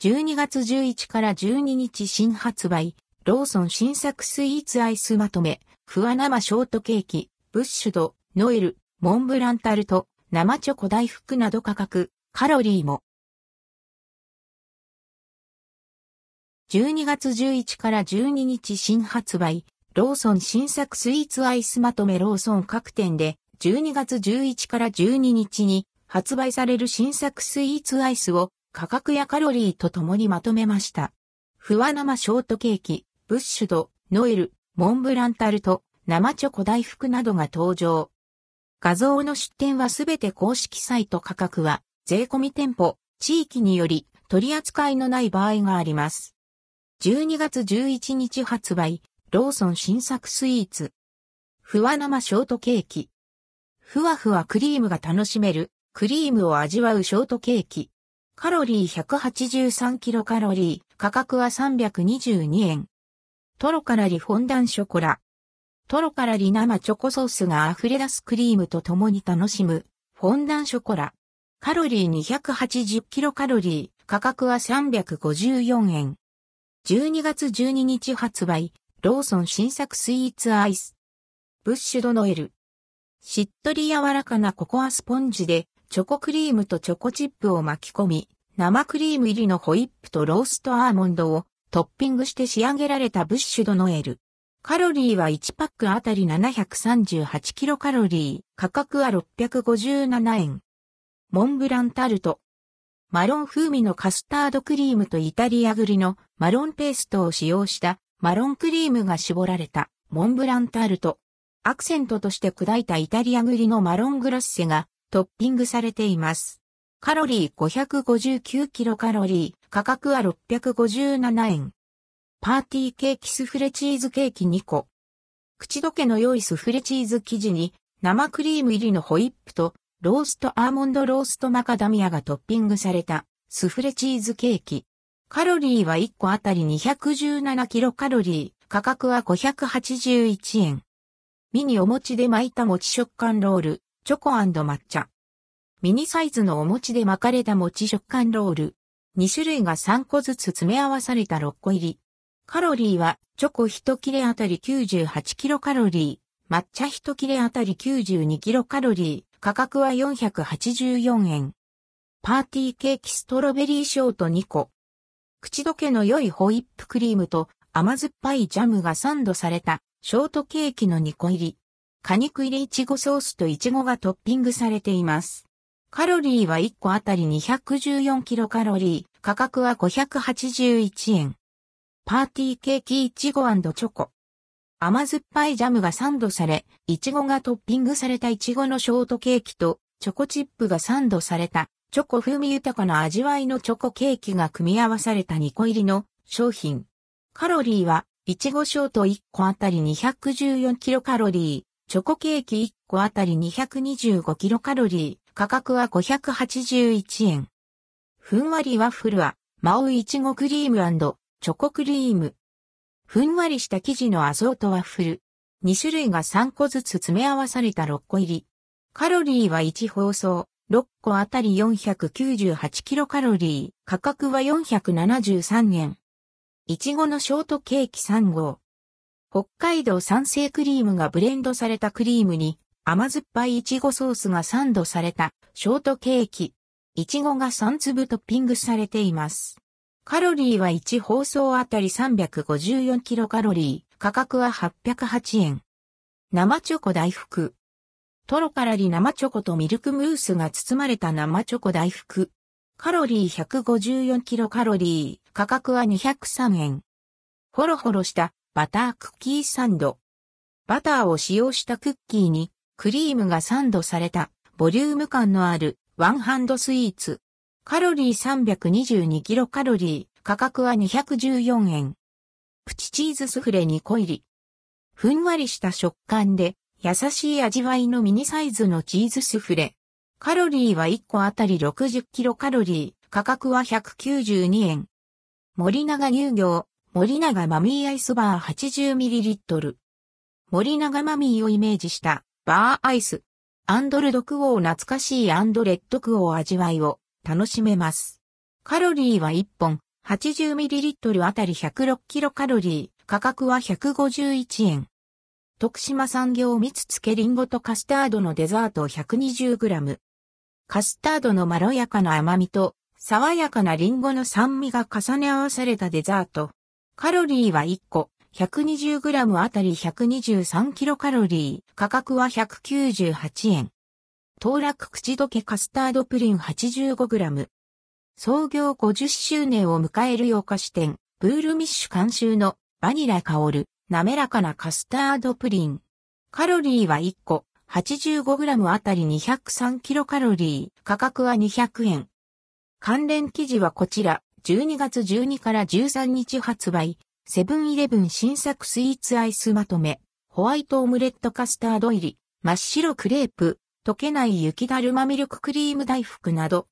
12月11から12日新発売、ローソン新作スイーツアイスまとめ、ふわ生ショートケーキ、ブッシュド、ノエル、モンブランタルト、生チョコ大福など価格、カロリーも。12月11から12日新発売、ローソン新作スイーツアイスまとめローソン各店で、12月11から12日に発売される新作スイーツアイスを価格やカロリーとともにまとめました。ふわ生ショートケーキ、ブッシュド、ノエル、モンブランタルト、生チョコ大福などが登場。画像の出展はすべて公式サイト価格は税込み店舗、地域により取り扱いのない場合があります。12月11日発売、ローソン新作スイーツ。ふわ生ショートケーキ。ふわふわクリームが楽しめる、クリームを味わうショートケーキ。カロリー183キロカロリー、価格は322円。トロカラリフォンダンショコラ。トロカラリ生チョコソースが溢れ出すクリームと共に楽しむ、フォンダンショコラ。カロリー280キロカロリー、価格は354円。12月12日発売、ローソン新作スイーツアイス。ブッシュドノエル。しっとり柔らかなココアスポンジでチョコクリームとチョコチップを巻き込み、生クリーム入りのホイップとローストアーモンドをトッピングして仕上げられたブッシュドノエル。カロリーは1パックあたり738キロカロリー、価格は657円。モンブランタルト。マロン風味のカスタードクリームとイタリア栗のマロンペーストを使用したマロンクリームが絞られたモンブランタルト。アクセントとして砕いたイタリア栗のマロングラッセがトッピングされています。カロリー559キロカロリー、価格は657円。パーティーケーキスフレチーズケーキ2個。口どけの良いスフレチーズ生地に生クリーム入りのホイップとローストアーモンドローストマカダミアがトッピングされたスフレチーズケーキ。カロリーは1個あたり217キロカロリー、価格は581円。ミニお餅で巻いた餅食感ロール、チョコ抹茶。ミニサイズのお餅で巻かれた餅食感ロール。2種類が3個ずつ詰め合わされた6個入り。カロリーは、チョコ1切れあたり98キロカロリー、抹茶1切れあたり92キロカロリー、価格は484円。パーティーケーキストロベリーショート2個。口どけの良いホイップクリームと甘酸っぱいジャムがサンドされたショートケーキの2個入り。果肉入りいちごソースといちごがトッピングされています。カロリーは1個あたり214キロカロリー、価格は581円。パーティーケーキいちごチョコ。甘酸っぱいジャムがサンドされ、いちごがトッピングされたいちごのショートケーキと、チョコチップがサンドされた、チョコ風味豊かな味わいのチョコケーキが組み合わされた2個入りの商品。カロリーは、いちごショート1個あたり214キロカロリー、チョコケーキ1個あたり225キロカロリー、価格は581円。ふんわりワッフルは、マオイチゴクリームチョコクリーム。ふんわりした生地のアソートワッフル。2種類が3個ずつ詰め合わされた6個入り。カロリーは1包装、6個あたり498キロカロリー、価格は473円。いちごのショートケーキ3号。北海道産生クリームがブレンドされたクリームに甘酸っぱいいちごソースがサンドされたショートケーキ。いちごが3粒トッピングされています。カロリーは1包装あたり354キロカロリー。価格は808円。生チョコ大福。トロカラリ生チョコとミルクムースが包まれた生チョコ大福。カロリー154キロカロリー。価格は203円。ホロホロしたバタークッキーサンド。バターを使用したクッキーにクリームがサンドされたボリューム感のあるワンハンドスイーツ。カロリー322キロカロリー、価格は214円。プチチーズスフレ2個入り。ふんわりした食感で優しい味わいのミニサイズのチーズスフレ。カロリーは1個あたり60キロカロリー、価格は192円。森永乳業、森永マミーアイスバー 80ml。森永マミーをイメージしたバーアイス。アンドルドクオー懐かしいアンドレッドクオー味わいを楽しめます。カロリーは1本 80ml あたり 106kcal、価格は151円。徳島産業蜜漬けリンゴとカスタードのデザート 120g。カスタードのまろやかな甘みと爽やかなリンゴの酸味が重ね合わされたデザート。カロリーは1個 120g あたり 123kcal。価格は198円。当落口どけカスタードプリン 85g。創業50周年を迎える洋菓子店、ブールミッシュ監修のバニラ香る滑らかなカスタードプリン。カロリーは1個 85g あたり 203kcal。価格は200円。関連記事はこちら、12月12から13日発売、セブンイレブン新作スイーツアイスまとめ、ホワイトオムレットカスタード入り、真っ白クレープ、溶けない雪だるまミルククリーム大福など、